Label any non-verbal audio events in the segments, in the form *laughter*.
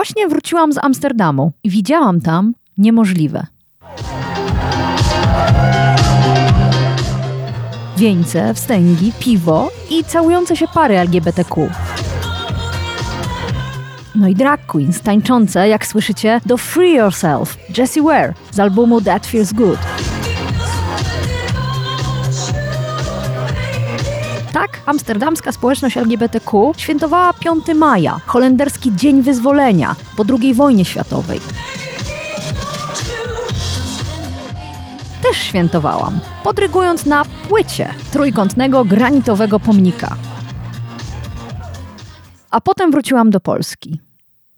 Właśnie wróciłam z Amsterdamu i widziałam tam niemożliwe. Wieńce, wstęgi, piwo i całujące się pary LGBTQ. No i drag queens tańczące, jak słyszycie, do Free Yourself, Jessie Ware z albumu That Feels Good. Amsterdamska społeczność LGBTQ świętowała 5 maja, holenderski Dzień Wyzwolenia po II wojnie światowej. Też świętowałam, podrygując na płycie trójkątnego granitowego pomnika. A potem wróciłam do Polski.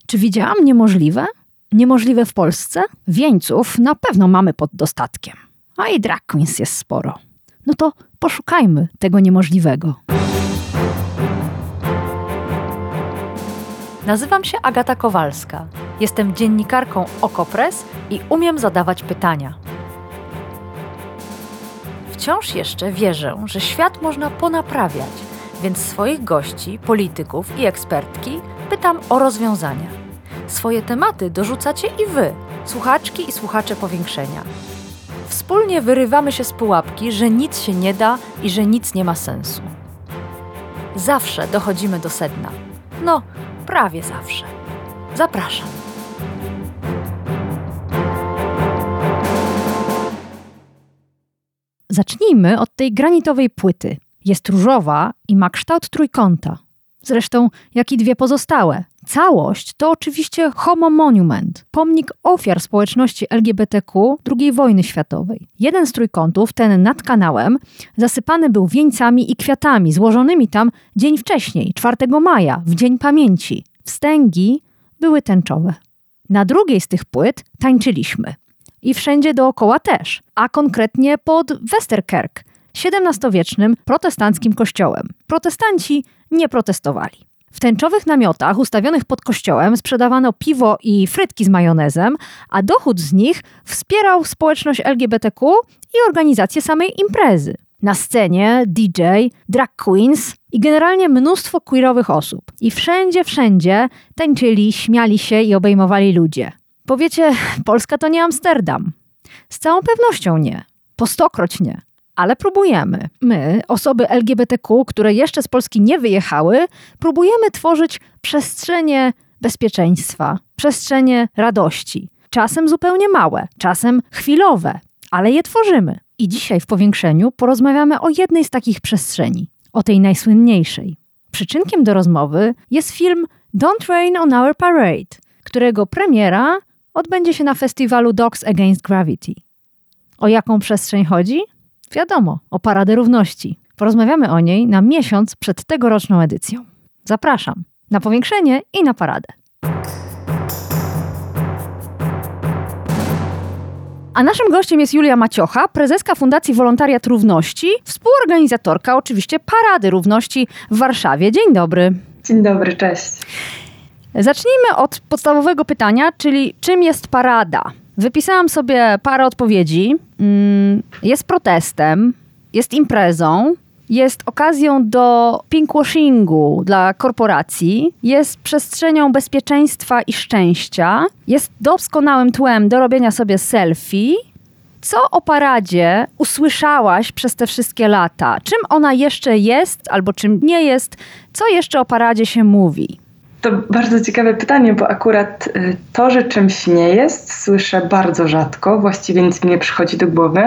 Czy widziałam niemożliwe? Niemożliwe w Polsce? Wieńców na pewno mamy pod dostatkiem. A i drag queens jest sporo. No to poszukajmy tego niemożliwego. Nazywam się Agata Kowalska. Jestem dziennikarką Okopres i umiem zadawać pytania. Wciąż jeszcze wierzę, że świat można ponaprawiać, więc swoich gości, polityków i ekspertki pytam o rozwiązania. Swoje tematy dorzucacie i wy, słuchaczki i słuchacze powiększenia. Wspólnie wyrywamy się z pułapki, że nic się nie da i że nic nie ma sensu. Zawsze dochodzimy do sedna. No, prawie zawsze. Zapraszam. Zacznijmy od tej granitowej płyty. Jest różowa i ma kształt trójkąta. Zresztą, jak i dwie pozostałe. Całość to oczywiście Homo Monument, pomnik ofiar społeczności LGBTQ II wojny światowej. Jeden z trójkątów, ten nad kanałem, zasypany był wieńcami i kwiatami złożonymi tam dzień wcześniej, 4 maja, w Dzień Pamięci. Wstęgi były tęczowe. Na drugiej z tych płyt tańczyliśmy. I wszędzie dookoła też, a konkretnie pod Westerkerk, XVII-wiecznym protestanckim kościołem. Protestanci nie protestowali. W tęczowych namiotach ustawionych pod kościołem sprzedawano piwo i frytki z majonezem, a dochód z nich wspierał społeczność LGBTQ i organizację samej imprezy. Na scenie DJ, drag queens i generalnie mnóstwo queerowych osób. I wszędzie, wszędzie tańczyli, śmiali się i obejmowali ludzie. Powiecie, Polska to nie Amsterdam. Z całą pewnością nie. Po stokroć nie ale próbujemy. My, osoby LGBTQ, które jeszcze z Polski nie wyjechały, próbujemy tworzyć przestrzenie bezpieczeństwa, przestrzenie radości. Czasem zupełnie małe, czasem chwilowe, ale je tworzymy. I dzisiaj w powiększeniu porozmawiamy o jednej z takich przestrzeni, o tej najsłynniejszej. Przyczynkiem do rozmowy jest film Don't Rain on Our Parade, którego premiera odbędzie się na festiwalu Dogs Against Gravity. O jaką przestrzeń chodzi? Wiadomo, o Paradę Równości. Porozmawiamy o niej na miesiąc przed tegoroczną edycją. Zapraszam na powiększenie i na paradę. A naszym gościem jest Julia Maciocha, prezeska Fundacji Wolontariat Równości, współorganizatorka oczywiście Parady Równości w Warszawie. Dzień dobry. Dzień dobry, cześć. Zacznijmy od podstawowego pytania, czyli czym jest parada? Wypisałam sobie parę odpowiedzi. Mm, jest protestem, jest imprezą, jest okazją do pinkwashingu dla korporacji, jest przestrzenią bezpieczeństwa i szczęścia, jest doskonałym tłem do robienia sobie selfie. Co o paradzie usłyszałaś przez te wszystkie lata? Czym ona jeszcze jest albo czym nie jest? Co jeszcze o paradzie się mówi? To bardzo ciekawe pytanie, bo akurat y, to, że czymś nie jest, słyszę bardzo rzadko, właściwie nic mi nie przychodzi do głowy.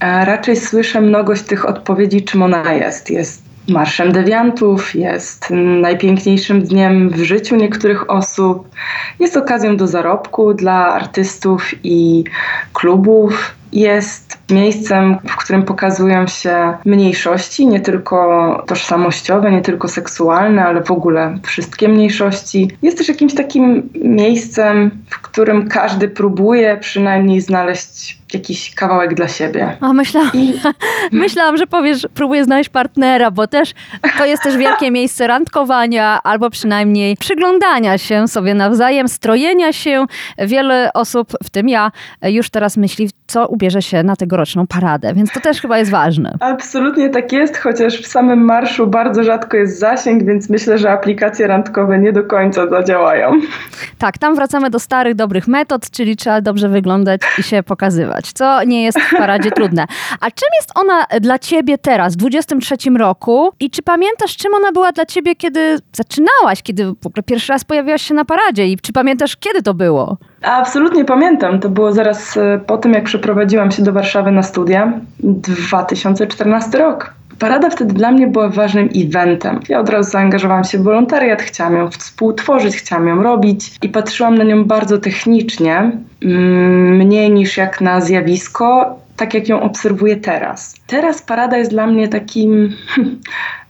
Raczej słyszę mnogość tych odpowiedzi, czym ona jest. Jest marszem dewiantów, jest najpiękniejszym dniem w życiu niektórych osób, jest okazją do zarobku dla artystów i klubów, jest miejscem, w którym pokazują się mniejszości, nie tylko tożsamościowe, nie tylko seksualne, ale w ogóle wszystkie mniejszości. Jest też jakimś takim miejscem, w którym każdy próbuje przynajmniej znaleźć jakiś kawałek dla siebie. A myślałam, I... *laughs* myślałam, że powiesz, próbuję znaleźć partnera, bo też to jest też wielkie *laughs* miejsce randkowania albo przynajmniej przyglądania się sobie nawzajem, strojenia się. Wiele osób, w tym ja, już teraz myśli, co ubierze się na tegoroczną paradę, więc to też chyba jest ważne. Absolutnie tak jest, chociaż w samym marszu bardzo rzadko jest zasięg, więc myślę, że aplikacje randkowe nie do końca zadziałają. Tak, tam wracamy do starych, dobrych metod, czyli trzeba dobrze wyglądać i się pokazywać, co nie jest w paradzie trudne. A czym jest ona dla ciebie teraz, w 23 roku i czy pamiętasz, czym ona była dla ciebie, kiedy zaczynałaś, kiedy w ogóle pierwszy raz pojawiłaś się na paradzie i czy pamiętasz, kiedy to było? Absolutnie pamiętam. To było zaraz e, po tym, jak przeprowadziłam się do Warszawy na studia. 2014 rok. Parada wtedy dla mnie była ważnym eventem. Ja od razu zaangażowałam się w wolontariat, chciałam ją współtworzyć, chciałam ją robić i patrzyłam na nią bardzo technicznie, mm, mniej niż jak na zjawisko, tak jak ją obserwuję teraz. Teraz parada jest dla mnie takim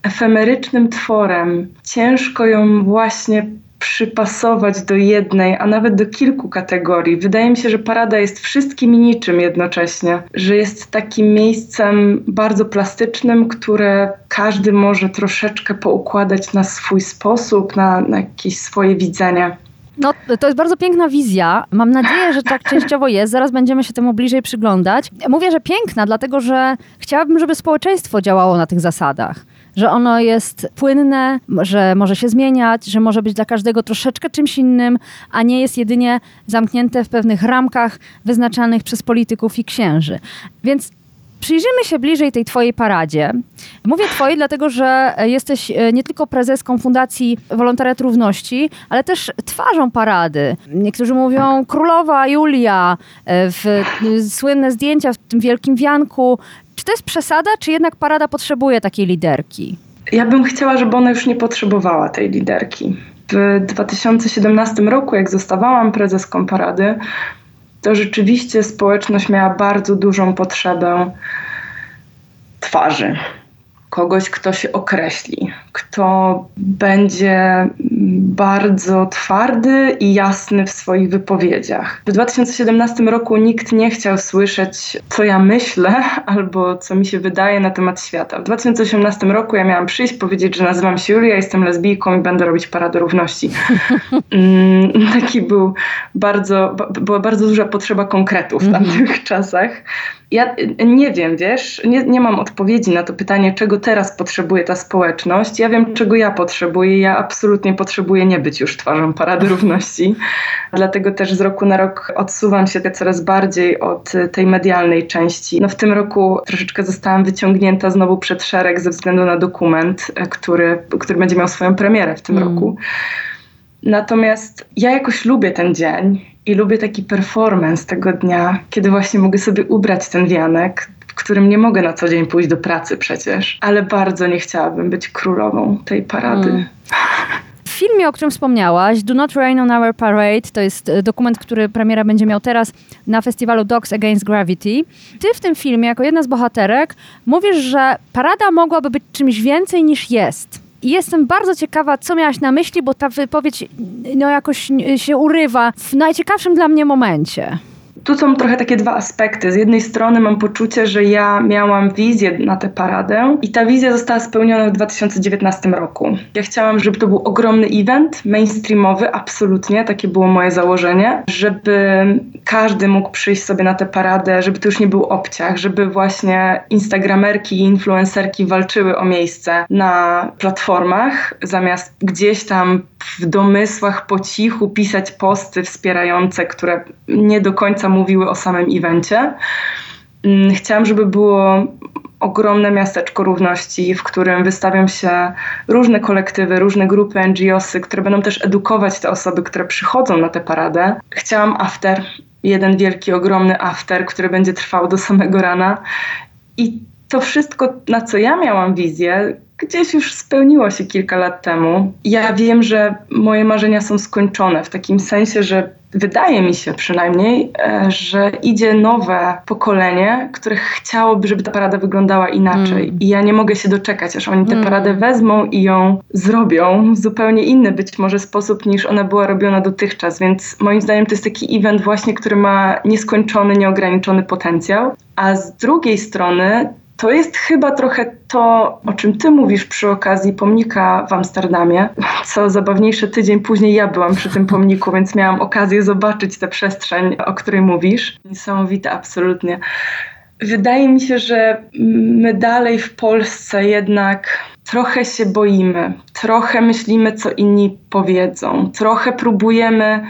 efemerycznym tworem. Ciężko ją właśnie przypasować do jednej, a nawet do kilku kategorii. Wydaje mi się, że parada jest wszystkim i niczym jednocześnie, że jest takim miejscem bardzo plastycznym, które każdy może troszeczkę poukładać na swój sposób, na, na jakieś swoje widzenie. No, to jest bardzo piękna wizja. Mam nadzieję, że tak częściowo jest. Zaraz będziemy się temu bliżej przyglądać. Mówię, że piękna, dlatego że chciałabym, żeby społeczeństwo działało na tych zasadach że ono jest płynne, że może się zmieniać, że może być dla każdego troszeczkę czymś innym, a nie jest jedynie zamknięte w pewnych ramkach wyznaczanych przez polityków i księży. Więc Przyjrzyjmy się bliżej tej Twojej paradzie. Mówię Twojej, dlatego że jesteś e, nie tylko prezeską Fundacji Wolontariat Równości, ale też twarzą parady. Niektórzy mówią Królowa Julia, e, w, słynne zdjęcia w tym wielkim wianku. Czy to jest przesada, czy jednak parada potrzebuje takiej liderki? Ja bym chciała, żeby ona już nie potrzebowała tej liderki. W 2017 roku, jak zostawałam prezeską parady, to rzeczywiście społeczność miała bardzo dużą potrzebę twarzy kogoś, kto się określi, kto będzie bardzo twardy i jasny w swoich wypowiedziach. W 2017 roku nikt nie chciał słyszeć, co ja myślę *laughs* albo co mi się wydaje na temat świata. W 2018 roku ja miałam przyjść, powiedzieć, że nazywam się Julia, jestem lesbijką i będę robić paradę równości. *laughs* Mm, taki był bardzo, była bardzo duża potrzeba konkretów w mhm. tamtych czasach. Ja nie wiem, wiesz, nie, nie mam odpowiedzi na to pytanie, czego teraz potrzebuje ta społeczność. Ja wiem, czego ja potrzebuję. Ja absolutnie potrzebuję nie być już twarzą Parady Równości. *laughs* Dlatego też z roku na rok odsuwam się coraz bardziej od tej medialnej części. No w tym roku troszeczkę zostałam wyciągnięta znowu przed szereg ze względu na dokument, który, który będzie miał swoją premierę w tym mm. roku. Natomiast ja jakoś lubię ten dzień i lubię taki performance tego dnia, kiedy właśnie mogę sobie ubrać ten wianek, w którym nie mogę na co dzień pójść do pracy przecież, ale bardzo nie chciałabym być królową tej parady. Hmm. W filmie, o którym wspomniałaś, Do Not Rain on Our Parade, to jest e, dokument, który premiera będzie miał teraz na festiwalu Dogs Against Gravity. Ty w tym filmie, jako jedna z bohaterek, mówisz, że parada mogłaby być czymś więcej niż jest. I jestem bardzo ciekawa, co miałaś na myśli, bo ta wypowiedź no, jakoś się urywa w najciekawszym dla mnie momencie tu są trochę takie dwa aspekty. Z jednej strony mam poczucie, że ja miałam wizję na tę paradę i ta wizja została spełniona w 2019 roku. Ja chciałam, żeby to był ogromny event, mainstreamowy, absolutnie, takie było moje założenie, żeby każdy mógł przyjść sobie na tę paradę, żeby to już nie był obciach, żeby właśnie instagramerki i influencerki walczyły o miejsce na platformach, zamiast gdzieś tam w domysłach po cichu pisać posty wspierające, które nie do końca mówiły o samym evencie. Mm, chciałam, żeby było ogromne miasteczko równości, w którym wystawią się różne kolektywy, różne grupy NGOsy, które będą też edukować te osoby, które przychodzą na tę paradę. Chciałam after, jeden wielki, ogromny after, który będzie trwał do samego rana. I to wszystko, na co ja miałam wizję, gdzieś już spełniło się kilka lat temu. Ja wiem, że moje marzenia są skończone w takim sensie, że wydaje mi się przynajmniej, e, że idzie nowe pokolenie, które chciałoby, żeby ta parada wyglądała inaczej. Mm. I ja nie mogę się doczekać, aż oni tę mm. paradę wezmą i ją zrobią w zupełnie inny być może sposób niż ona była robiona dotychczas. Więc moim zdaniem to jest taki event właśnie, który ma nieskończony, nieograniczony potencjał. A z drugiej strony to jest chyba trochę to, o czym ty mówisz przy okazji pomnika w Amsterdamie. Co zabawniejsze, tydzień później ja byłam przy tym pomniku, więc miałam okazję zobaczyć tę przestrzeń, o której mówisz. Niesamowite, absolutnie. Wydaje mi się, że my dalej w Polsce jednak trochę się boimy, trochę myślimy, co inni powiedzą, trochę próbujemy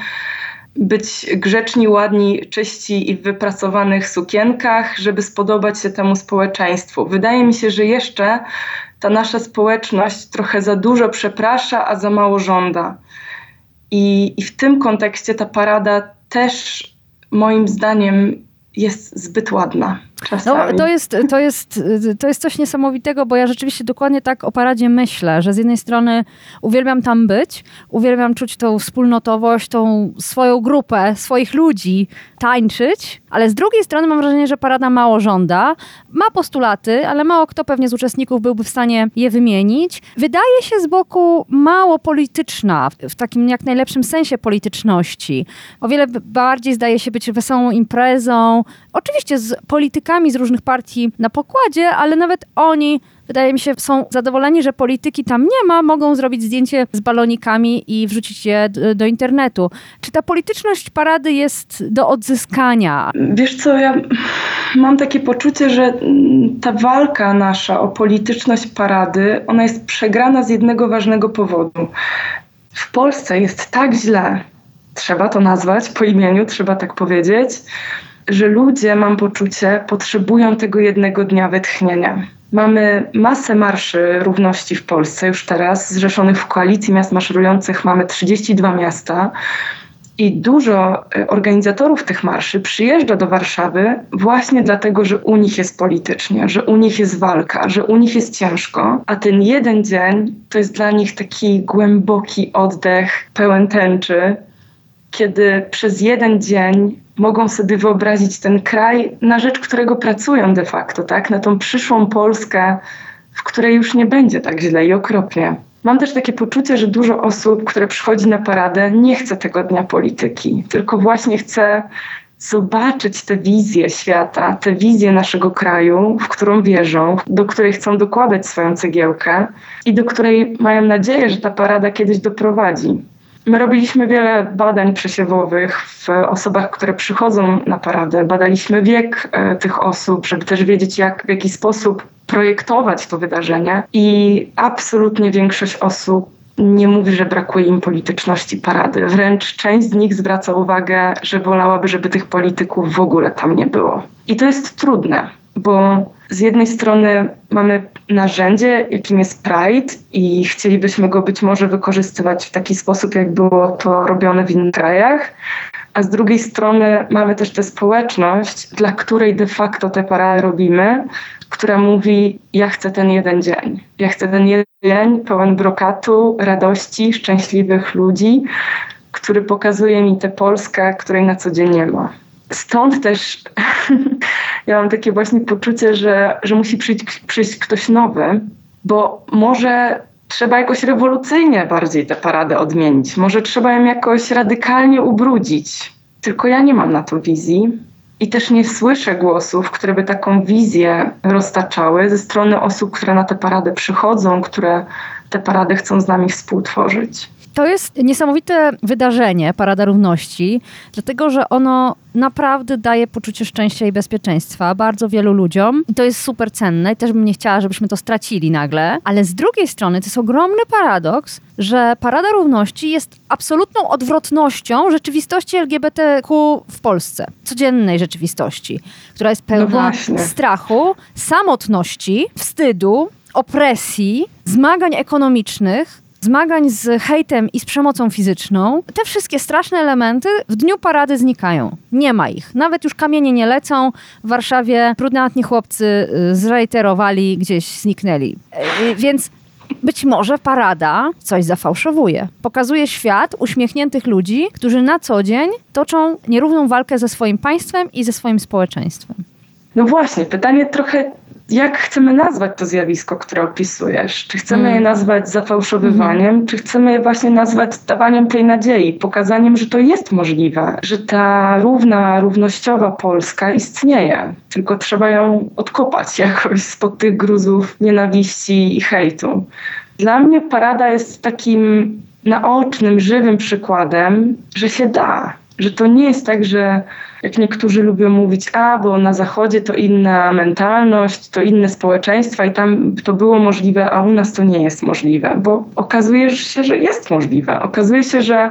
być grzeczni, ładni, czyści i w wypracowanych sukienkach, żeby spodobać się temu społeczeństwu. Wydaje mi się, że jeszcze ta nasza społeczność trochę za dużo przeprasza, a za mało żąda. I, i w tym kontekście ta parada też moim zdaniem jest zbyt ładna. No, to, jest, to, jest, to jest coś niesamowitego, bo ja rzeczywiście dokładnie tak o paradzie myślę, że z jednej strony uwielbiam tam być, uwielbiam czuć tą wspólnotowość, tą swoją grupę, swoich ludzi, tańczyć, ale z drugiej strony mam wrażenie, że parada mało żąda, ma postulaty, ale mało kto pewnie z uczestników byłby w stanie je wymienić. Wydaje się z boku mało polityczna, w takim jak najlepszym sensie polityczności. O wiele bardziej zdaje się być wesołą imprezą, oczywiście z politykami z różnych partii na pokładzie, ale nawet oni wydaje mi się, są zadowoleni, że polityki tam nie ma, mogą zrobić zdjęcie z balonikami i wrzucić je do internetu. Czy ta polityczność parady jest do odzyskania? Wiesz co, ja mam takie poczucie, że ta walka nasza o polityczność parady, ona jest przegrana z jednego ważnego powodu. W Polsce jest tak źle, trzeba to nazwać po imieniu, trzeba tak powiedzieć, że ludzie, mam poczucie, potrzebują tego jednego dnia wytchnienia. Mamy masę marszy równości w Polsce już teraz, zrzeszonych w koalicji miast maszerujących mamy 32 miasta. I dużo e, organizatorów tych marszy przyjeżdża do Warszawy właśnie dlatego, że u nich jest politycznie, że u nich jest walka, że u nich jest ciężko, a ten jeden dzień to jest dla nich taki głęboki oddech, pełen tęczy, kiedy przez jeden dzień mogą sobie wyobrazić ten kraj, na rzecz którego pracują de facto, tak? Na tą przyszłą Polskę, w której już nie będzie tak źle i okropnie. Mam też takie poczucie, że dużo osób, które przychodzi na paradę, nie chce tego dnia polityki, tylko właśnie chce zobaczyć tę wizję świata, tę wizję naszego kraju, w którą wierzą, do której chcą dokładać swoją cegiełkę i do której mają nadzieję, że ta parada kiedyś doprowadzi. My robiliśmy wiele badań przesiewowych w osobach, które przychodzą na paradę. Badaliśmy wiek e, tych osób, żeby też wiedzieć, jak, w jaki sposób projektować to wydarzenie. I absolutnie większość osób nie mówi, że brakuje im polityczności parady. Wręcz część z nich zwraca uwagę, że wolałaby, żeby tych polityków w ogóle tam nie było. I to jest trudne, bo z jednej strony mamy narzędzie, jakim jest Pride i chcielibyśmy go być może wykorzystywać w taki sposób, jak było to robione w innych krajach, a z drugiej strony mamy też tę społeczność, dla której de facto te parady robimy, która mówi: Ja chcę ten jeden dzień. Ja chcę ten jeden dzień pełen brokatu, radości, szczęśliwych ludzi, który pokazuje mi tę Polskę, której na co dzień nie ma. Stąd też *laughs* ja mam takie właśnie poczucie, że, że musi przyjść, przyjść ktoś nowy, bo może trzeba jakoś rewolucyjnie bardziej tę paradę odmienić. Może trzeba ją jakoś radykalnie ubrudzić. Tylko ja nie mam na to wizji i też nie słyszę głosów, które by taką wizję roztaczały ze strony osób, które na tę paradę przychodzą, które tę paradę chcą z nami współtworzyć. To jest niesamowite wydarzenie, Parada Równości, dlatego że ono naprawdę daje poczucie szczęścia i bezpieczeństwa bardzo wielu ludziom. I to jest super cenne i też bym nie chciała, żebyśmy to stracili nagle. Ale z drugiej strony to jest ogromny paradoks, że Parada Równości jest absolutną odwrotnością rzeczywistości LGBTQ w Polsce. Codziennej rzeczywistości, która jest pełna no strachu, samotności, wstydu, opresji, zmagań ekonomicznych, zmagań z hejtem i z przemocą fizyczną, te wszystkie straszne elementy w dniu parady znikają. Nie ma ich. Nawet już kamienie nie lecą. W Warszawie brudnatni chłopcy y, zreiterowali, gdzieś zniknęli. Y, więc być może parada coś zafałszowuje. Pokazuje świat uśmiechniętych ludzi, którzy na co dzień toczą nierówną walkę ze swoim państwem i ze swoim społeczeństwem. No właśnie, pytanie trochę jak chcemy nazwać to zjawisko, które opisujesz? Czy chcemy je mm. nazwać zafałszowywaniem, mm. czy chcemy je właśnie nazwać dawaniem tej nadziei, pokazaniem, że to jest możliwe, że ta równa, równościowa Polska istnieje, tylko trzeba ją odkopać *laughs* jakoś spod tych gruzów nienawiści i hejtu. Dla mnie parada jest takim naocznym, żywym przykładem, że się da, że to nie jest tak, że jak niektórzy lubią mówić, a bo na Zachodzie to inna mentalność, to inne społeczeństwa i tam to było możliwe, a u nas to nie jest możliwe, bo okazuje się, że jest możliwe. Okazuje się, że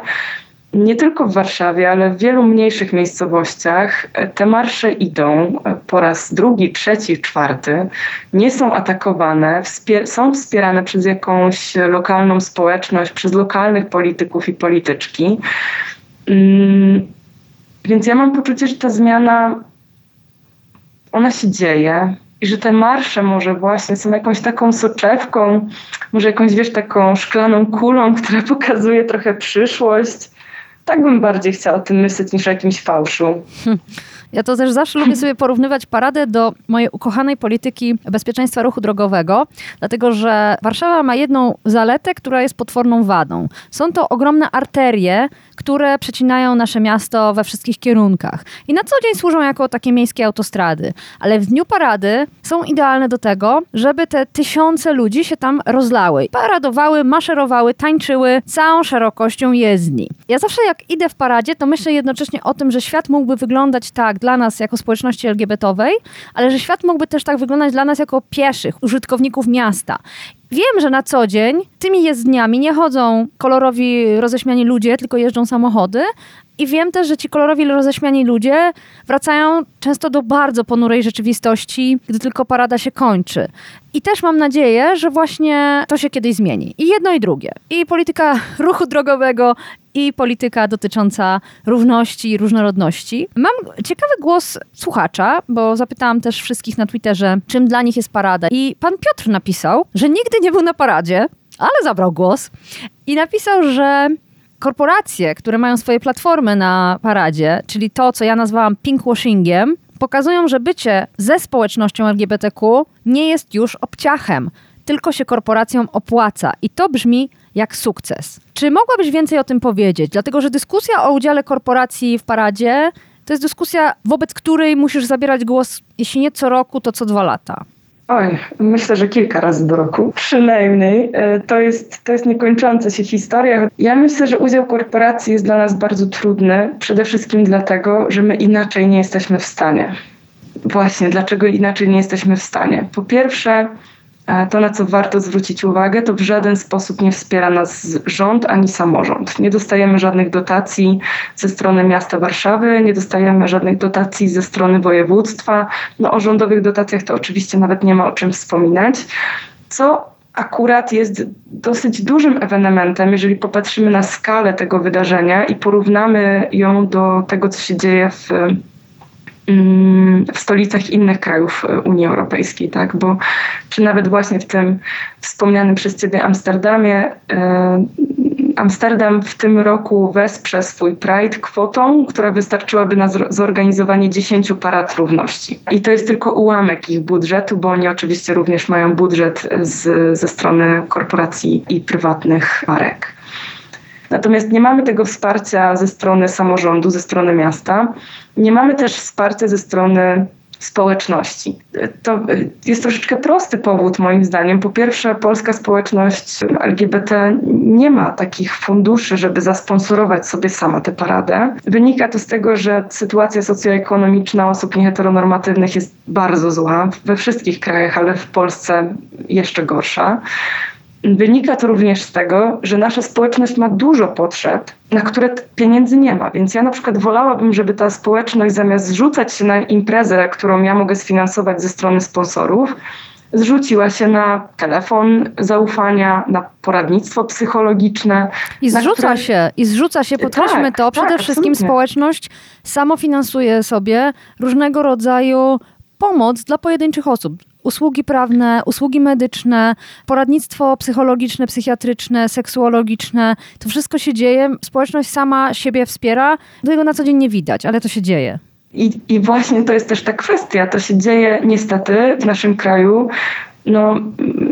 nie tylko w Warszawie, ale w wielu mniejszych miejscowościach te marsze idą po raz drugi, trzeci, czwarty, nie są atakowane, wspier są wspierane przez jakąś lokalną społeczność, przez lokalnych polityków i polityczki. Mm, więc ja mam poczucie, że ta zmiana, ona się dzieje i że te marsze może właśnie są jakąś taką soczewką, może jakąś, wiesz, taką szklaną kulą, *laughs* która pokazuje trochę przyszłość. Tak bym bardziej chciała o tym myśleć niż o jakimś fałszu. *laughs* Ja to też zawsze lubię sobie porównywać paradę do mojej ukochanej polityki bezpieczeństwa ruchu drogowego, dlatego że Warszawa ma jedną zaletę, która jest potworną wadą. Są to ogromne arterie, które przecinają nasze miasto we wszystkich kierunkach. I na co dzień służą jako takie miejskie autostrady. Ale w dniu parady są idealne do tego, żeby te tysiące ludzi się tam rozlały. Paradowały, maszerowały, tańczyły całą szerokością jezdni. Ja zawsze jak idę w paradzie, to myślę jednocześnie o tym, że świat mógłby wyglądać tak dla nas jako społeczności LGBT-owej, ale że świat mógłby też tak wyglądać dla nas jako pieszych, użytkowników miasta. Wiem, że na co dzień tymi jezdniami nie chodzą kolorowi roześmiani ludzie, tylko jeżdżą samochody. I wiem też, że ci kolorowi roześmiani ludzie wracają często do bardzo ponurej rzeczywistości, gdy tylko parada się kończy. I też mam nadzieję, że właśnie to się kiedyś zmieni. I jedno i drugie. I polityka *laughs* ruchu drogowego, i polityka dotycząca równości i różnorodności. Mam ciekawy głos słuchacza, bo zapytałam też wszystkich na Twitterze, czym dla nich jest parada. I pan Piotr napisał, że nigdy nie był na paradzie, ale zabrał głos i napisał, że korporacje, które mają swoje platformy na paradzie, czyli to, co ja nazwałam pinkwashingiem, pokazują, że bycie ze społecznością LGBTQ nie jest już obciachem, tylko się korporacjom opłaca. I to brzmi jak sukces. Czy mogłabyś więcej o tym powiedzieć? Dlatego, że dyskusja o udziale korporacji w paradzie to jest dyskusja, wobec której musisz zabierać głos, jeśli nie co roku, to co dwa lata. Oj, myślę, że kilka razy do roku przynajmniej. E, to jest, to jest niekończąca się historia. Ja myślę, że udział korporacji jest dla nas bardzo trudny, przede wszystkim dlatego, że my inaczej nie jesteśmy w stanie. Właśnie, dlaczego inaczej nie jesteśmy w stanie? Po pierwsze, to, na co warto zwrócić uwagę, to w żaden sposób nie wspiera nas rząd ani samorząd. Nie dostajemy żadnych dotacji ze strony miasta Warszawy, nie dostajemy żadnych dotacji ze strony województwa. No, o rządowych dotacjach to oczywiście nawet nie ma o czym wspominać. Co akurat jest dosyć dużym ewenementem, jeżeli popatrzymy na skalę tego wydarzenia i porównamy ją do tego, co się dzieje w w stolicach innych krajów e, Unii Europejskiej, tak? Bo czy nawet właśnie w tym wspomnianym przez Ciebie Amsterdamie, e, Amsterdam w tym roku wesprze swój Pride kwotą, która wystarczyłaby na zorganizowanie 10 parad równości. I to jest tylko ułamek ich budżetu, bo oni oczywiście również mają budżet z, ze strony korporacji i prywatnych marek. Natomiast nie mamy tego wsparcia ze strony samorządu, ze strony miasta. Nie mamy też wsparcia ze strony społeczności. To jest troszeczkę prosty powód, moim zdaniem. Po pierwsze, polska społeczność LGBT nie ma takich funduszy, żeby zasponsorować sobie sama tę paradę. Wynika to z tego, że sytuacja socjoekonomiczna osób nieheteronormatywnych jest bardzo zła we wszystkich krajach, ale w Polsce jeszcze gorsza. Wynika to również z tego, że nasza społeczność ma dużo potrzeb, na które pieniędzy nie ma. Więc ja na przykład wolałabym, żeby ta społeczność zamiast zrzucać się na imprezę, którą ja mogę sfinansować ze strony sponsorów, zrzuciła się na telefon zaufania, na poradnictwo psychologiczne. I zrzuca które... się, i zrzuca się, podkreślmy tak, to. Przede tak, wszystkim absolutnie. społeczność samofinansuje sobie różnego rodzaju pomoc dla pojedynczych osób usługi prawne, usługi medyczne, poradnictwo psychologiczne, psychiatryczne, seksuologiczne. To wszystko się dzieje. Społeczność sama siebie wspiera. Tego na co dzień nie widać, ale to się dzieje. I, I właśnie to jest też ta kwestia. To się dzieje niestety w naszym kraju no,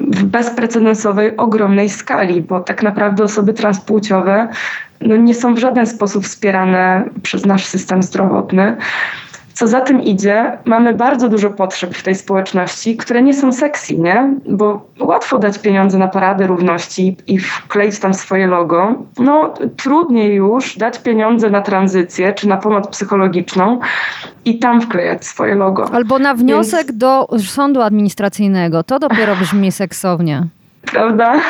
w bezprecedensowej, ogromnej skali, bo tak naprawdę osoby transpłciowe no, nie są w żaden sposób wspierane przez nasz system zdrowotny. Co za tym idzie, mamy bardzo dużo potrzeb w tej społeczności, które nie są sexy, nie? Bo łatwo dać pieniądze na paradę równości i wkleić tam swoje logo. No, trudniej już dać pieniądze na tranzycję czy na pomoc psychologiczną i tam wklejać swoje logo. Albo na wniosek Więc... do sądu administracyjnego. To dopiero brzmi seksownie. Prawda?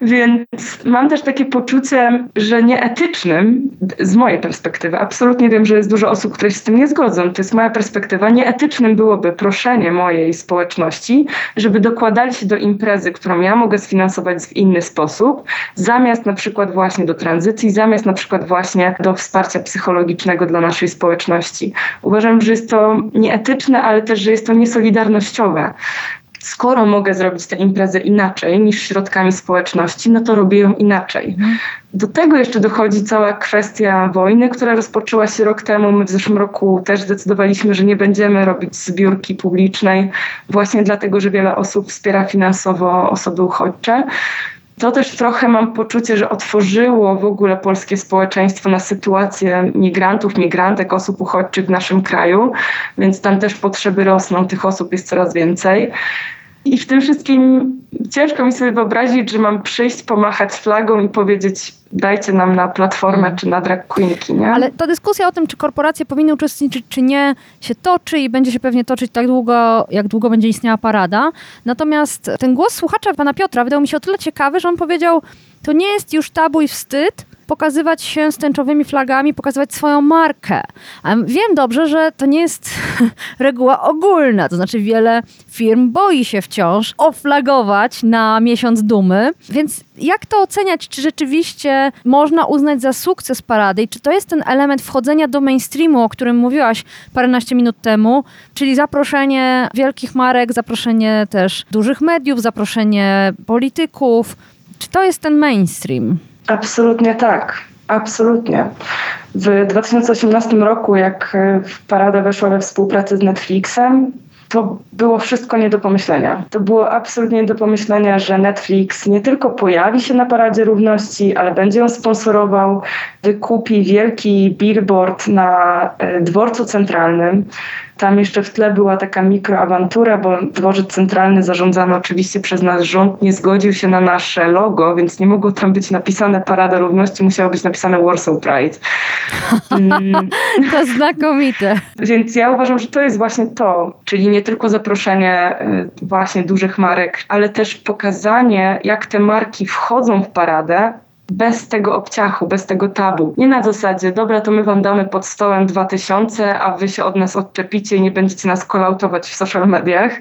Więc mam też takie poczucie, że nieetycznym, z mojej perspektywy, absolutnie wiem, że jest dużo osób, które się z tym nie zgodzą, to jest moja perspektywa, nieetycznym byłoby proszenie mojej społeczności, żeby dokładali się do imprezy, którą ja mogę sfinansować w inny sposób, zamiast na przykład właśnie do tranzycji, zamiast na przykład właśnie do wsparcia psychologicznego dla naszej społeczności. Uważam, że jest to nieetyczne, ale też, że jest to niesolidarnościowe skoro mogę zrobić tę imprezę inaczej niż środkami społeczności, no to robię ją inaczej. Do tego jeszcze dochodzi cała kwestia wojny, która rozpoczęła się rok temu. My w zeszłym roku też zdecydowaliśmy, że nie będziemy robić zbiórki publicznej, właśnie dlatego, że wiele osób wspiera finansowo osoby uchodźcze. To też trochę mam poczucie, że otworzyło w ogóle polskie społeczeństwo na sytuację migrantów, migrantek, osób uchodźczych w naszym kraju, więc tam też potrzeby rosną, tych osób jest coraz więcej. I w tym wszystkim ciężko mi sobie wyobrazić, że mam przyjść, pomachać flagą i powiedzieć dajcie nam na platformę mm. czy na drag queenki, nie? Ale ta dyskusja o tym, czy korporacje powinny uczestniczyć, czy nie, się toczy i będzie się pewnie toczyć tak długo, jak długo będzie istniała parada. Natomiast ten głos słuchacza pana Piotra wydał mi się o tyle ciekawy, że on powiedział, to nie jest już tabu i wstyd, pokazywać się z tęczowymi flagami, pokazywać swoją markę. Wiem dobrze, że to nie jest *laughs* reguła ogólna, to znaczy wiele firm boi się wciąż oflagować na miesiąc dumy, więc jak to oceniać? Czy rzeczywiście można uznać za sukces parady i czy to jest ten element wchodzenia do mainstreamu, o którym mówiłaś paręnaście minut temu, czyli zaproszenie wielkich marek, zaproszenie też dużych mediów, zaproszenie polityków, czy to jest ten mainstream? Absolutnie tak. Absolutnie. W 2018 roku, jak w Parada weszła we współpracę z Netflixem, to było wszystko nie do pomyślenia. To było absolutnie nie do pomyślenia, że Netflix nie tylko pojawi się na Paradzie Równości, ale będzie ją sponsorował, wykupi wielki billboard na e, dworcu centralnym, tam jeszcze w tle była taka mikroawantura, bo dworzec centralny zarządzany oczywiście przez nasz rząd nie zgodził się na nasze logo, więc nie mogło tam być napisane Parada Równości, musiało być napisane Warsaw Pride. Mm. *laughs* to znakomite. Więc ja uważam, że to jest właśnie to, czyli nie tylko zaproszenie y, właśnie dużych marek, ale też pokazanie, jak te marki wchodzą w paradę, bez tego obciachu, bez tego tabu. Nie na zasadzie, dobra, to my wam damy pod stołem 2000, a wy się od nas odczepicie i nie będziecie nas kolautować w social mediach,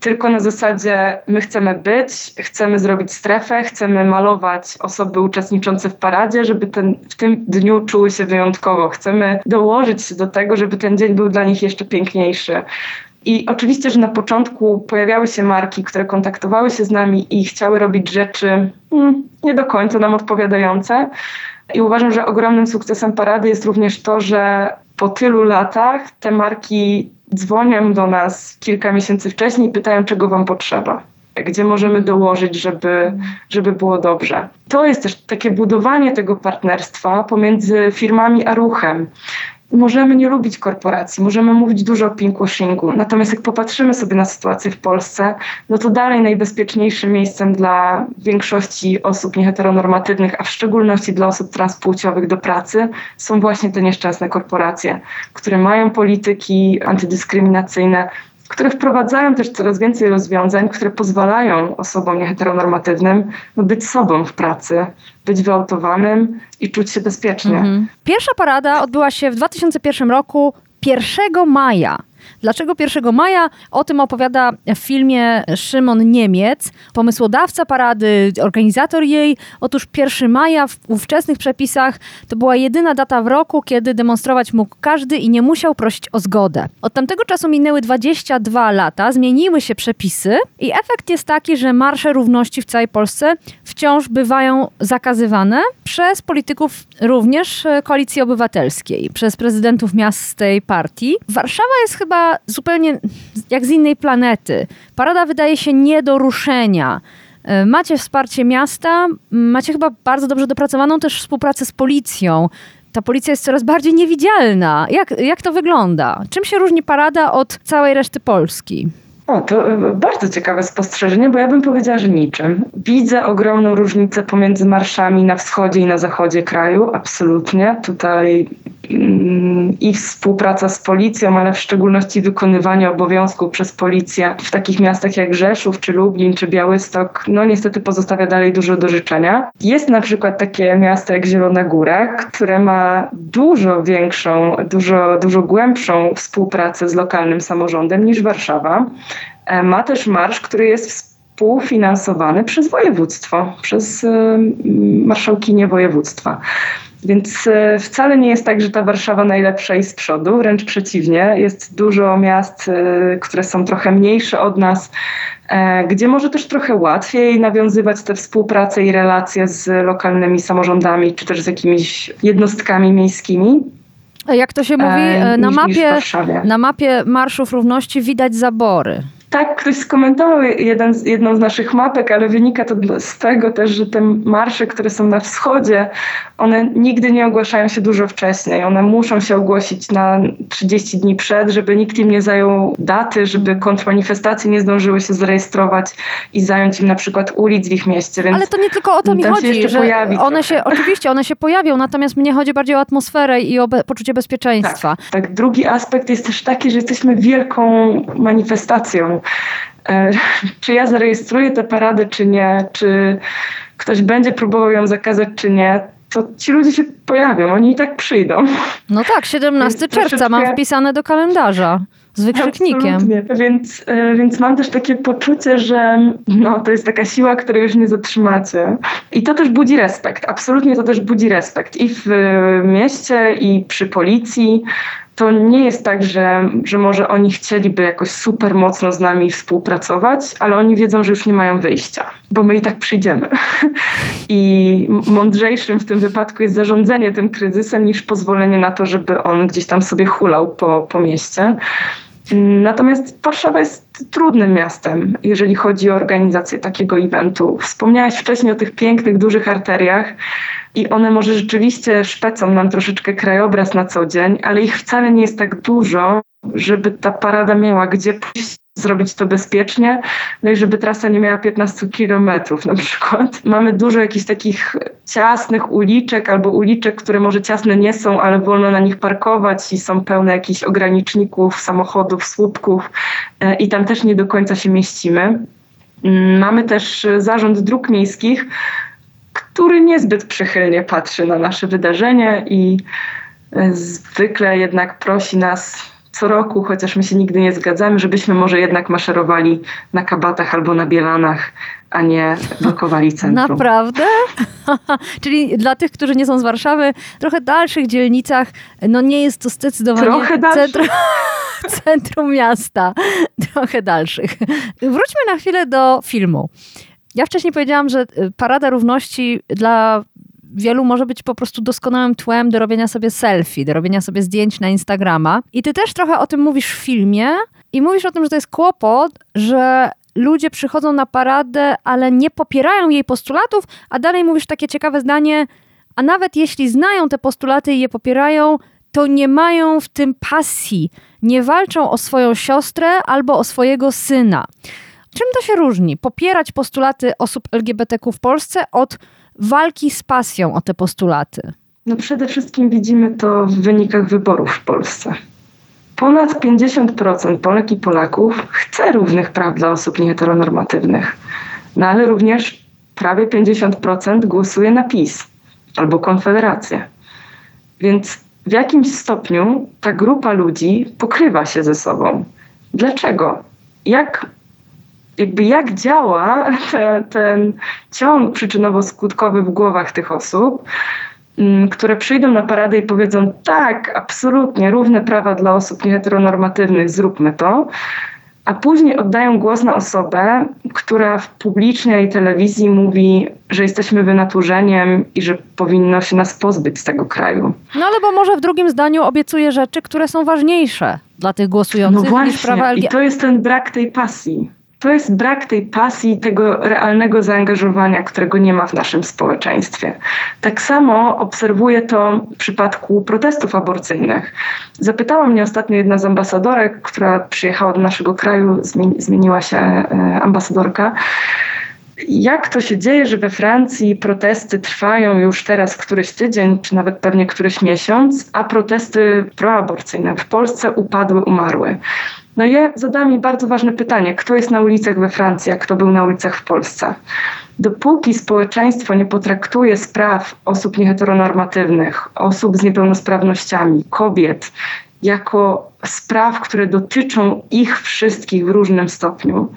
tylko na zasadzie my chcemy być, chcemy zrobić strefę, chcemy malować osoby uczestniczące w paradzie, żeby ten, w tym dniu czuły się wyjątkowo. Chcemy dołożyć się do tego, żeby ten dzień był dla nich jeszcze piękniejszy. I oczywiście, że na początku pojawiały się marki, które kontaktowały się z nami i chciały robić rzeczy hmm, nie do końca nam odpowiadające. I uważam, że ogromnym sukcesem parady jest również to, że po tylu latach te marki dzwonią do nas kilka miesięcy wcześniej i pytają, czego wam potrzeba gdzie możemy dołożyć, żeby, żeby było dobrze. To jest też takie budowanie tego partnerstwa pomiędzy firmami a ruchem. Możemy nie lubić korporacji, możemy mówić dużo o pinkwashingu, natomiast jak popatrzymy sobie na sytuację w Polsce, no to dalej najbezpieczniejszym miejscem dla większości osób nieheteronormatywnych, a w szczególności dla osób transpłciowych do pracy, są właśnie te nieszczęsne korporacje, które mają polityki antydyskryminacyjne, które wprowadzają też coraz więcej rozwiązań, które pozwalają osobom nieheteronormatywnym no, być sobą w pracy, być wyautowanym i czuć się bezpiecznie. Mhm. Pierwsza parada odbyła się w 2001 roku 1 maja. Dlaczego 1 maja? O tym opowiada w filmie Szymon Niemiec, pomysłodawca parady, organizator jej. Otóż 1 maja w ówczesnych przepisach to była jedyna data w roku, kiedy demonstrować mógł każdy i nie musiał prosić o zgodę. Od tamtego czasu minęły 22 lata, zmieniły się przepisy i efekt jest taki, że marsze równości w całej Polsce wciąż bywają zakazywane przez polityków również Koalicji Obywatelskiej, przez prezydentów miast z tej partii. Warszawa jest chyba zupełnie jak z innej planety. Parada wydaje się nie do ruszenia. Macie wsparcie miasta, macie chyba bardzo dobrze dopracowaną też współpracę z policją. Ta policja jest coraz bardziej niewidzialna. Jak, jak to wygląda? Czym się różni parada od całej reszty Polski? O, to e, bardzo ciekawe spostrzeżenie, bo ja bym powiedziała, że niczym. Widzę ogromną różnicę pomiędzy marszami na wschodzie i na zachodzie kraju, absolutnie. Tutaj i współpraca z policją, ale w szczególności wykonywanie obowiązków przez policję w takich miastach jak Rzeszów, czy Lublin, czy Białystok, no niestety pozostawia dalej dużo do życzenia. Jest na przykład takie miasto jak Zielona Góra, które ma dużo większą, dużo, dużo głębszą współpracę z lokalnym samorządem niż Warszawa. E, ma też marsz, który jest współfinansowany przez województwo, przez e, marszałkinię województwa. Więc e, wcale nie jest tak, że ta Warszawa najlepsza i z przodu, wręcz przeciwnie. Jest dużo miast, które są trochę mniejsze od nas, gdzie może też trochę łatwiej nawiązywać tę współpracę i relacje z lokalnymi samorządami, czy też z jakimiś jednostkami miejskimi. Jak to się mówi, na, mapie, na mapie Marszów Równości widać zabory. Tak, ktoś skomentował jeden, jedną z naszych mapek, ale wynika to z tego też, że te marsze, które są na wschodzie, one nigdy nie ogłaszają się dużo wcześniej. One muszą się ogłosić na 30 dni przed, żeby nikt im nie zajął daty, żeby kontrmanifestacje nie zdążyły się zarejestrować i zająć im na przykład ulic w ich mieście. Więc ale to nie tylko o to mi chodzi, że one się, oczywiście one się pojawią, natomiast mnie chodzi bardziej o atmosferę i o be poczucie bezpieczeństwa. Tak, tak, drugi aspekt jest też taki, że jesteśmy wielką manifestacją czy ja zarejestruję tę paradę, czy nie, czy ktoś będzie próbował ją zakazać, czy nie, to ci ludzie się pojawią, oni i tak przyjdą. No tak, 17 więc czerwca mam wpisane do kalendarza z wykrzyknikiem. Więc, e, więc mam też takie poczucie, że no, to jest taka siła, której już nie zatrzymacie. I to też budzi respekt. Absolutnie to też budzi respekt. I w mieście, i przy policji to nie jest tak, że, że może oni chcieliby jakoś super mocno z nami współpracować, ale oni wiedzą, że już nie mają wyjścia, bo my i tak przyjdziemy. *laughs* I mądrzejszym w tym wypadku jest zarządzanie tym kryzysem niż pozwolenie na to, żeby on gdzieś tam sobie hulał po, po mieście. Natomiast Warszawa jest trudnym miastem, jeżeli chodzi o organizację takiego eventu. Wspomniałaś wcześniej o tych pięknych, dużych arteriach i one może rzeczywiście szpecą nam troszeczkę krajobraz na co dzień, ale ich wcale nie jest tak dużo, żeby ta parada miała gdzie pójść zrobić to bezpiecznie, no i żeby trasa nie miała 15 kilometrów na przykład. *laughs* Mamy dużo jakichś takich ciasnych uliczek albo uliczek, które może ciasne nie są, ale wolno na nich parkować i są pełne jakichś ograniczników, samochodów, słupków e, i tam też nie do końca się mieścimy. Mm, mamy też zarząd dróg miejskich, który niezbyt przychylnie patrzy na nasze wydarzenie i e, zwykle jednak prosi nas co roku, chociaż my się nigdy nie zgadzamy, żebyśmy może jednak maszerowali na kabatach albo na bielanach, a nie blokowali centrum. Naprawdę? *laughs* Czyli dla tych, którzy nie są z Warszawy, trochę dalszych dzielnicach, no nie jest to zdecydowanie trochę centrum, *laughs* centrum miasta. Trochę dalszych. Wróćmy na chwilę do filmu. Ja wcześniej powiedziałam, że y, Parada Równości dla wielu może być po prostu doskonałym tłem do robienia sobie selfie, do robienia sobie zdjęć na Instagrama. I ty też trochę o tym mówisz w filmie i mówisz o tym, że to jest kłopot, że ludzie przychodzą na paradę, ale nie popierają jej postulatów, a dalej mówisz takie ciekawe zdanie, a nawet jeśli znają te postulaty i je popierają, to nie mają w tym pasji, nie walczą o swoją siostrę albo o swojego syna. Czym to się różni? Popierać postulaty osób LGBTQ w Polsce od walki z pasją o te postulaty? No przede wszystkim widzimy to w wynikach wyborów w Polsce. Ponad 50% Polek i Polaków chce równych praw dla osób nieheteronormatywnych, no ale również prawie 50% głosuje na PiS albo Konfederację. Więc w jakimś stopniu ta grupa ludzi pokrywa się ze sobą. Dlaczego? Jak, jakby jak działa te, ten ciąg przyczynowo-skutkowy w głowach tych osób, mm, które przyjdą na paradę i powiedzą tak, absolutnie, równe prawa dla osób nieheteronormatywnych, zróbmy to, a później oddają głos na osobę, która w publicznej telewizji mówi, że jesteśmy wynaturzeniem i że powinno się nas pozbyć z tego kraju. No ale bo może w drugim zdaniu obiecuje rzeczy, które są ważniejsze dla tych głosujących no właśnie, niż prawa I to jest ten brak tej pasji. To jest brak tej pasji, tego realnego zaangażowania, którego nie ma w naszym społeczeństwie. Tak samo obserwuję to w przypadku protestów aborcyjnych. Zapytała mnie ostatnio jedna z ambasadorek, która przyjechała do naszego kraju, zmieniła się e, ambasadorka. Jak to się dzieje, że we Francji protesty trwają już teraz któryś tydzień, czy nawet pewnie któryś miesiąc, a protesty proaborcyjne w Polsce upadły, umarły? No ja zadałam mi bardzo ważne pytanie, kto jest na ulicach we Francji, a kto był na ulicach w Polsce? Dopóki społeczeństwo nie potraktuje spraw osób nieheteronormatywnych, osób z niepełnosprawnościami, kobiet, jako spraw, które dotyczą ich wszystkich w różnym stopniu,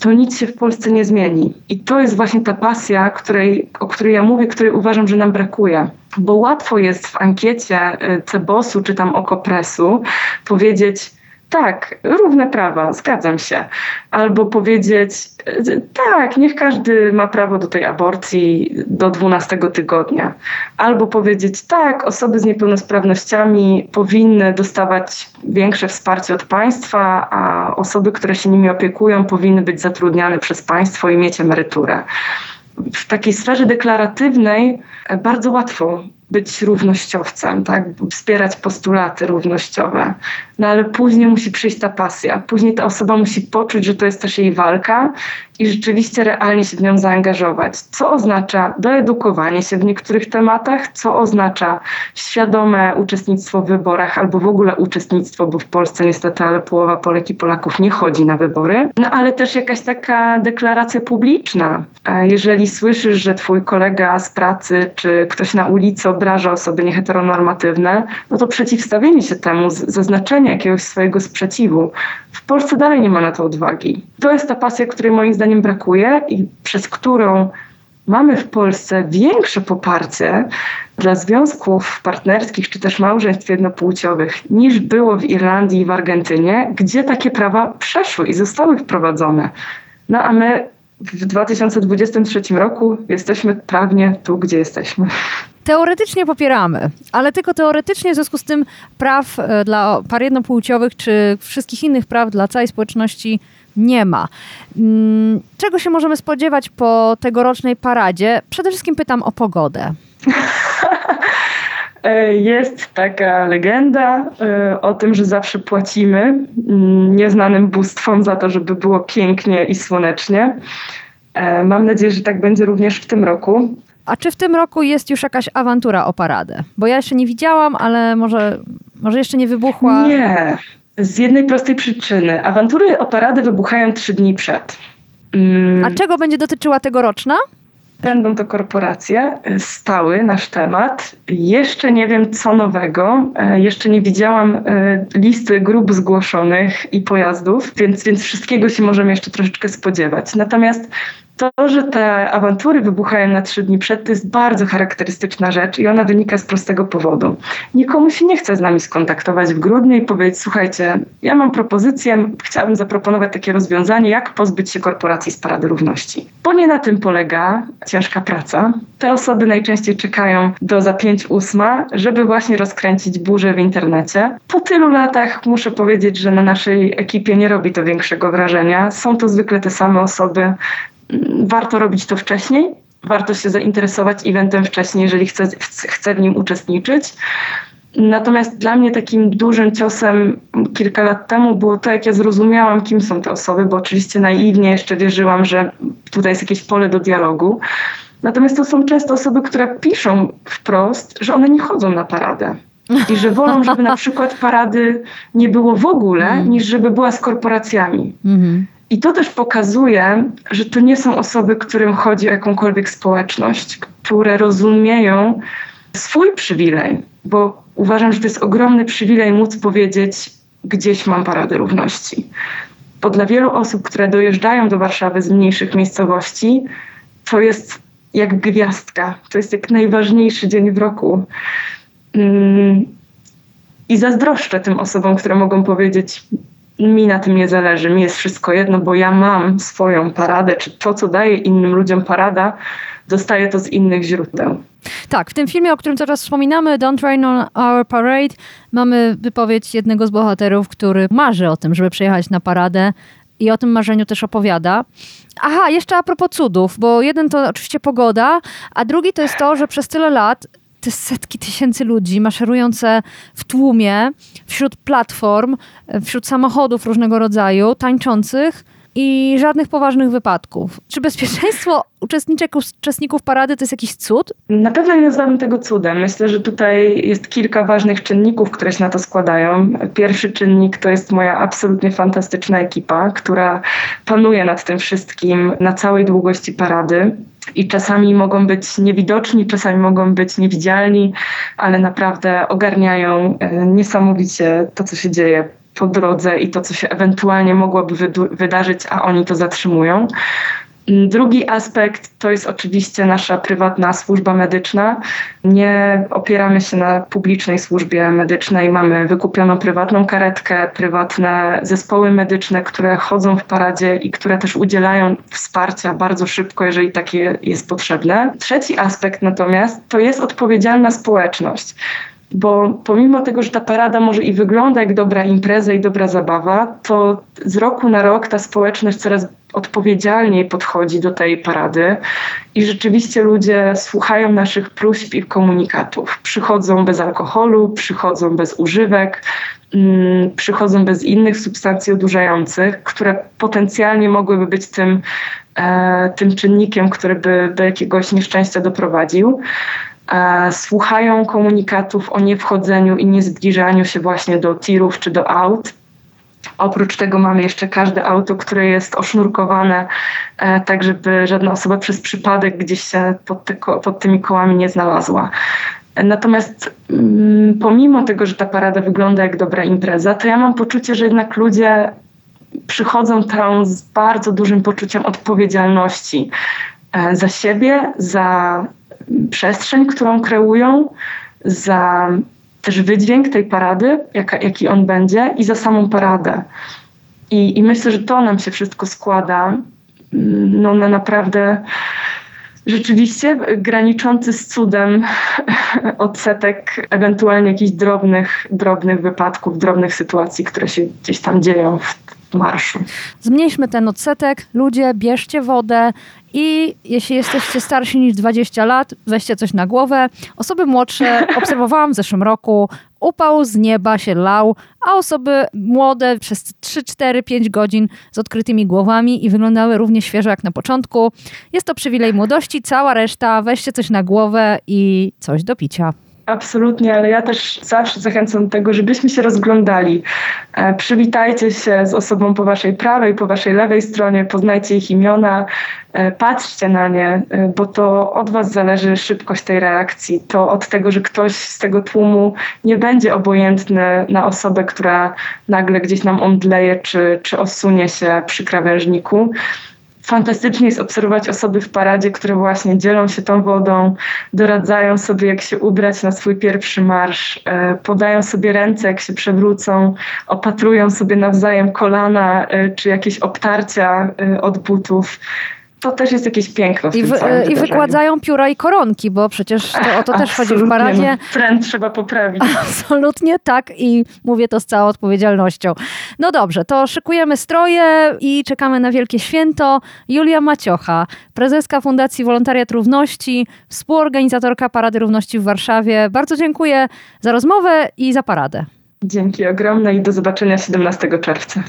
to nic się w Polsce nie zmieni. I to jest właśnie ta pasja, której, o której ja mówię, której uważam, że nam brakuje. Bo łatwo jest w ankiecie y, Cebosu czy tam Okopresu powiedzieć, tak, równe prawa, zgadzam się. Albo powiedzieć, tak, niech każdy ma prawo do tej aborcji do 12 tygodnia. Albo powiedzieć, tak, osoby z niepełnosprawnościami powinny dostawać większe wsparcie od państwa, a osoby, które się nimi opiekują, powinny być zatrudniane przez państwo i mieć emeryturę. W takiej sferze deklaratywnej bardzo łatwo być równościowcem, tak? wspierać postulaty równościowe. No ale później musi przyjść ta pasja. Później ta osoba musi poczuć, że to jest też jej walka i rzeczywiście realnie się w nią zaangażować. Co oznacza doedukowanie się w niektórych tematach, co oznacza świadome uczestnictwo w wyborach albo w ogóle uczestnictwo, bo w Polsce niestety ale połowa Polek i Polaków nie chodzi na wybory. No ale też jakaś taka deklaracja publiczna. Jeżeli słyszysz, że twój kolega z pracy czy ktoś na ulicy obraża osoby nieheteronormatywne, no to przeciwstawienie się temu, zaznaczenie jakiegoś swojego sprzeciwu. W Polsce dalej nie ma na to odwagi. To jest ta pasja, której moim zdaniem brakuje i przez którą mamy w Polsce większe poparcie dla związków partnerskich czy też małżeństw jednopłciowych niż było w Irlandii i w Argentynie, gdzie takie prawa przeszły i zostały wprowadzone. No a my w 2023 roku jesteśmy prawnie tu, gdzie jesteśmy. Teoretycznie popieramy, ale tylko teoretycznie w związku z tym praw e, dla par jednopłciowych czy wszystkich innych praw dla całej społeczności nie ma. Mm, czego się możemy spodziewać po tegorocznej paradzie? Przede wszystkim pytam o pogodę. *laughs* E, jest taka legenda e, o tym, że zawsze płacimy mm, nieznanym bóstwom za to, żeby było pięknie i słonecznie. Mam nadzieję, że tak będzie również w tym roku. A czy w tym roku jest już jakaś awantura o paradę? Bo ja jeszcze nie widziałam, ale może, może jeszcze nie wybuchła. Nie, z jednej prostej przyczyny. Awantury o paradę wybuchają trzy dni przed. Mm. A czego będzie dotyczyła tegoroczna? Będą to korporacje, stały nasz temat. Jeszcze nie wiem co nowego, e, jeszcze nie widziałam e, listy grup zgłoszonych i pojazdów, więc, więc wszystkiego się możemy jeszcze troszeczkę spodziewać. Natomiast to, że te awantury wybuchają na trzy dni przed, to jest bardzo charakterystyczna rzecz i ona wynika z prostego powodu. Nikomu się nie chce z nami skontaktować w grudniu i powiedzieć: Słuchajcie, ja mam propozycję, chciałabym zaproponować takie rozwiązanie, jak pozbyć się korporacji z Parady Równości. Bo nie na tym polega ciężka praca. Te osoby najczęściej czekają do za pięć ósma, żeby właśnie rozkręcić burzę w internecie. Po tylu latach muszę powiedzieć, że na naszej ekipie nie robi to większego wrażenia. Są to zwykle te same osoby, warto robić to wcześniej, warto się zainteresować eventem wcześniej, jeżeli chce, chce w nim uczestniczyć. Natomiast dla mnie takim dużym ciosem kilka lat temu było to, jak ja zrozumiałam, kim są te osoby, bo oczywiście naiwnie jeszcze wierzyłam, że tutaj jest jakieś pole do dialogu. Natomiast to są często osoby, które piszą wprost, że one nie chodzą na paradę. I że wolą, żeby na *laughs* przykład parady nie było w ogóle, mm. niż żeby była z korporacjami. Mm. I to też pokazuje, że to nie są osoby, którym chodzi o jakąkolwiek społeczność, które rozumieją swój przywilej, bo uważam, że to jest ogromny przywilej móc powiedzieć, gdzieś mam paradę równości. Bo dla wielu osób, które dojeżdżają do Warszawy z mniejszych miejscowości, to jest jak gwiazdka. To jest jak najważniejszy dzień w roku. Mm, I zazdroszczę tym osobom, które mogą powiedzieć, mi na tym nie zależy, mi jest wszystko jedno, bo ja mam swoją paradę, czy to, co daje innym ludziom parada, dostaję to z innych źródeł. Tak, w tym filmie, o którym teraz wspominamy, Don't Rain on Our Parade, mamy wypowiedź jednego z bohaterów, który marzy o tym, żeby przyjechać na paradę i o tym marzeniu też opowiada. Aha, jeszcze a propos cudów, bo jeden to oczywiście pogoda, a drugi to jest to, że przez tyle lat te setki tysięcy ludzi maszerujące w tłumie, wśród platform, wśród samochodów różnego rodzaju, tańczących, i żadnych poważnych wypadków. Czy bezpieczeństwo uczestniczek, uczestników parady to jest jakiś cud? Na pewno nie nazwałabym tego cudem. Myślę, że tutaj jest kilka ważnych czynników, które się na to składają. Pierwszy czynnik to jest moja absolutnie fantastyczna ekipa, która panuje nad tym wszystkim na całej długości parady i czasami mogą być niewidoczni, czasami mogą być niewidzialni, ale naprawdę ogarniają e, niesamowicie to, co się dzieje po drodze i to, co się ewentualnie mogłoby wydarzyć, a oni to zatrzymują. Drugi aspekt to jest oczywiście nasza prywatna służba medyczna. Nie opieramy się na publicznej służbie medycznej. Mamy wykupioną prywatną karetkę, prywatne zespoły medyczne, które chodzą w paradzie i które też udzielają wsparcia bardzo szybko, jeżeli takie jest potrzebne. Trzeci aspekt natomiast to jest odpowiedzialna społeczność bo pomimo tego, że ta parada może i wygląda jak dobra impreza i dobra zabawa, to z roku na rok ta społeczność coraz odpowiedzialniej podchodzi do tej parady i rzeczywiście ludzie słuchają naszych próśb i komunikatów. Przychodzą bez alkoholu, przychodzą bez używek, mm, przychodzą bez innych substancji odurzających, które potencjalnie mogłyby być tym, e, tym czynnikiem, który by do jakiegoś nieszczęścia doprowadził. E, słuchają komunikatów o niewchodzeniu i niezbliżaniu się właśnie do tirów czy do aut. Oprócz tego mamy jeszcze każde auto, które jest osznurkowane, e, tak żeby żadna osoba przez przypadek gdzieś się pod, te, pod tymi kołami nie znalazła. Natomiast mm, pomimo tego, że ta parada wygląda jak dobra impreza, to ja mam poczucie, że jednak ludzie przychodzą tam z bardzo dużym poczuciem odpowiedzialności e, za siebie, za przestrzeń, którą kreują, za też wydźwięk tej parady, jaka, jaki on będzie, i za samą paradę. I, I myślę, że to nam się wszystko składa mm, no, na naprawdę rzeczywiście graniczący z cudem *laughs* odsetek ewentualnie jakichś drobnych, drobnych wypadków, drobnych sytuacji, które się gdzieś tam dzieją w marszu. Zmniejszmy ten odsetek. Ludzie, bierzcie wodę, i jeśli jesteście starsi niż 20 lat, weźcie coś na głowę. Osoby młodsze *laughs* obserwowałam w zeszłym roku. Upał z nieba się lał, a osoby młode przez 3, 4, 5 godzin z odkrytymi głowami i wyglądały równie świeżo jak na początku. Jest to przywilej młodości, cała reszta weźcie coś na głowę i coś do picia. Absolutnie, ale ja też zawsze zachęcam do tego, żebyśmy się rozglądali. E, przywitajcie się z osobą po waszej prawej, po waszej lewej stronie, poznajcie ich imiona, e, patrzcie na nie, e, bo to od was zależy szybkość tej reakcji. To od tego, że ktoś z tego tłumu nie będzie obojętny na osobę, która nagle gdzieś nam omdleje czy, czy osunie się przy krawężniku fantastycznie jest obserwować osoby w paradzie, które właśnie dzielą się tą wodą, doradzają sobie, jak się ubrać na swój pierwszy marsz, e, podają sobie ręce, jak się przewrócą, opatrują sobie nawzajem kolana e, czy jakieś obtarcia e, od butów to też jest jakieś piękno w I, w, I wykładzają pióra i koronki, bo przecież to, o to też chodzi w paradzie. No, trend trzeba poprawić. *laughs* Absolutnie tak i mówię to z całą odpowiedzialnością. No dobrze, to szykujemy stroje i czekamy na wielkie święto. Julia Maciocha, prezeska Fundacji Wolontariat Równości, współorganizatorka Parady Równości w Warszawie. Bardzo dziękuję za rozmowę i za paradę. Dzięki ogromne i do zobaczenia 17 czerwca.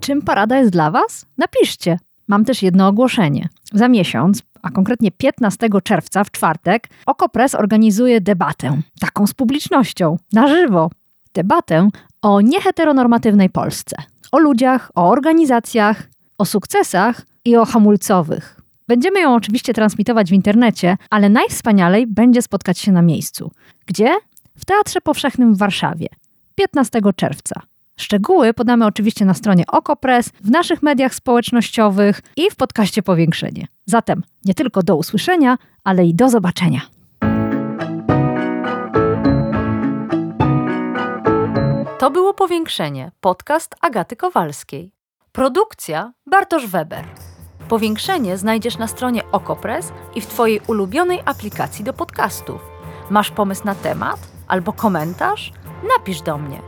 Czym parada jest dla Was? Napiszcie. Mam też jedno ogłoszenie. Za miesiąc, a konkretnie 15 czerwca w czwartek, Okopres organizuje debatę, taką z publicznością, na żywo. Debatę o nieheteronormatywnej Polsce. O ludziach, o organizacjach, o sukcesach i o hamulcowych. Będziemy ją oczywiście transmitować w internecie, ale najwspanialej będzie spotkać się na miejscu. Gdzie? W Teatrze Powszechnym w Warszawie 15 czerwca. Szczegóły podamy oczywiście na stronie Okopres, w naszych mediach społecznościowych i w podcaście Powiększenie. Zatem nie tylko do usłyszenia, ale i do zobaczenia. To było Powiększenie, podcast Agaty Kowalskiej. Produkcja Bartosz Weber. Powiększenie znajdziesz na stronie Okopres i w Twojej ulubionej aplikacji do podcastów. Masz pomysł na temat albo komentarz? Napisz do mnie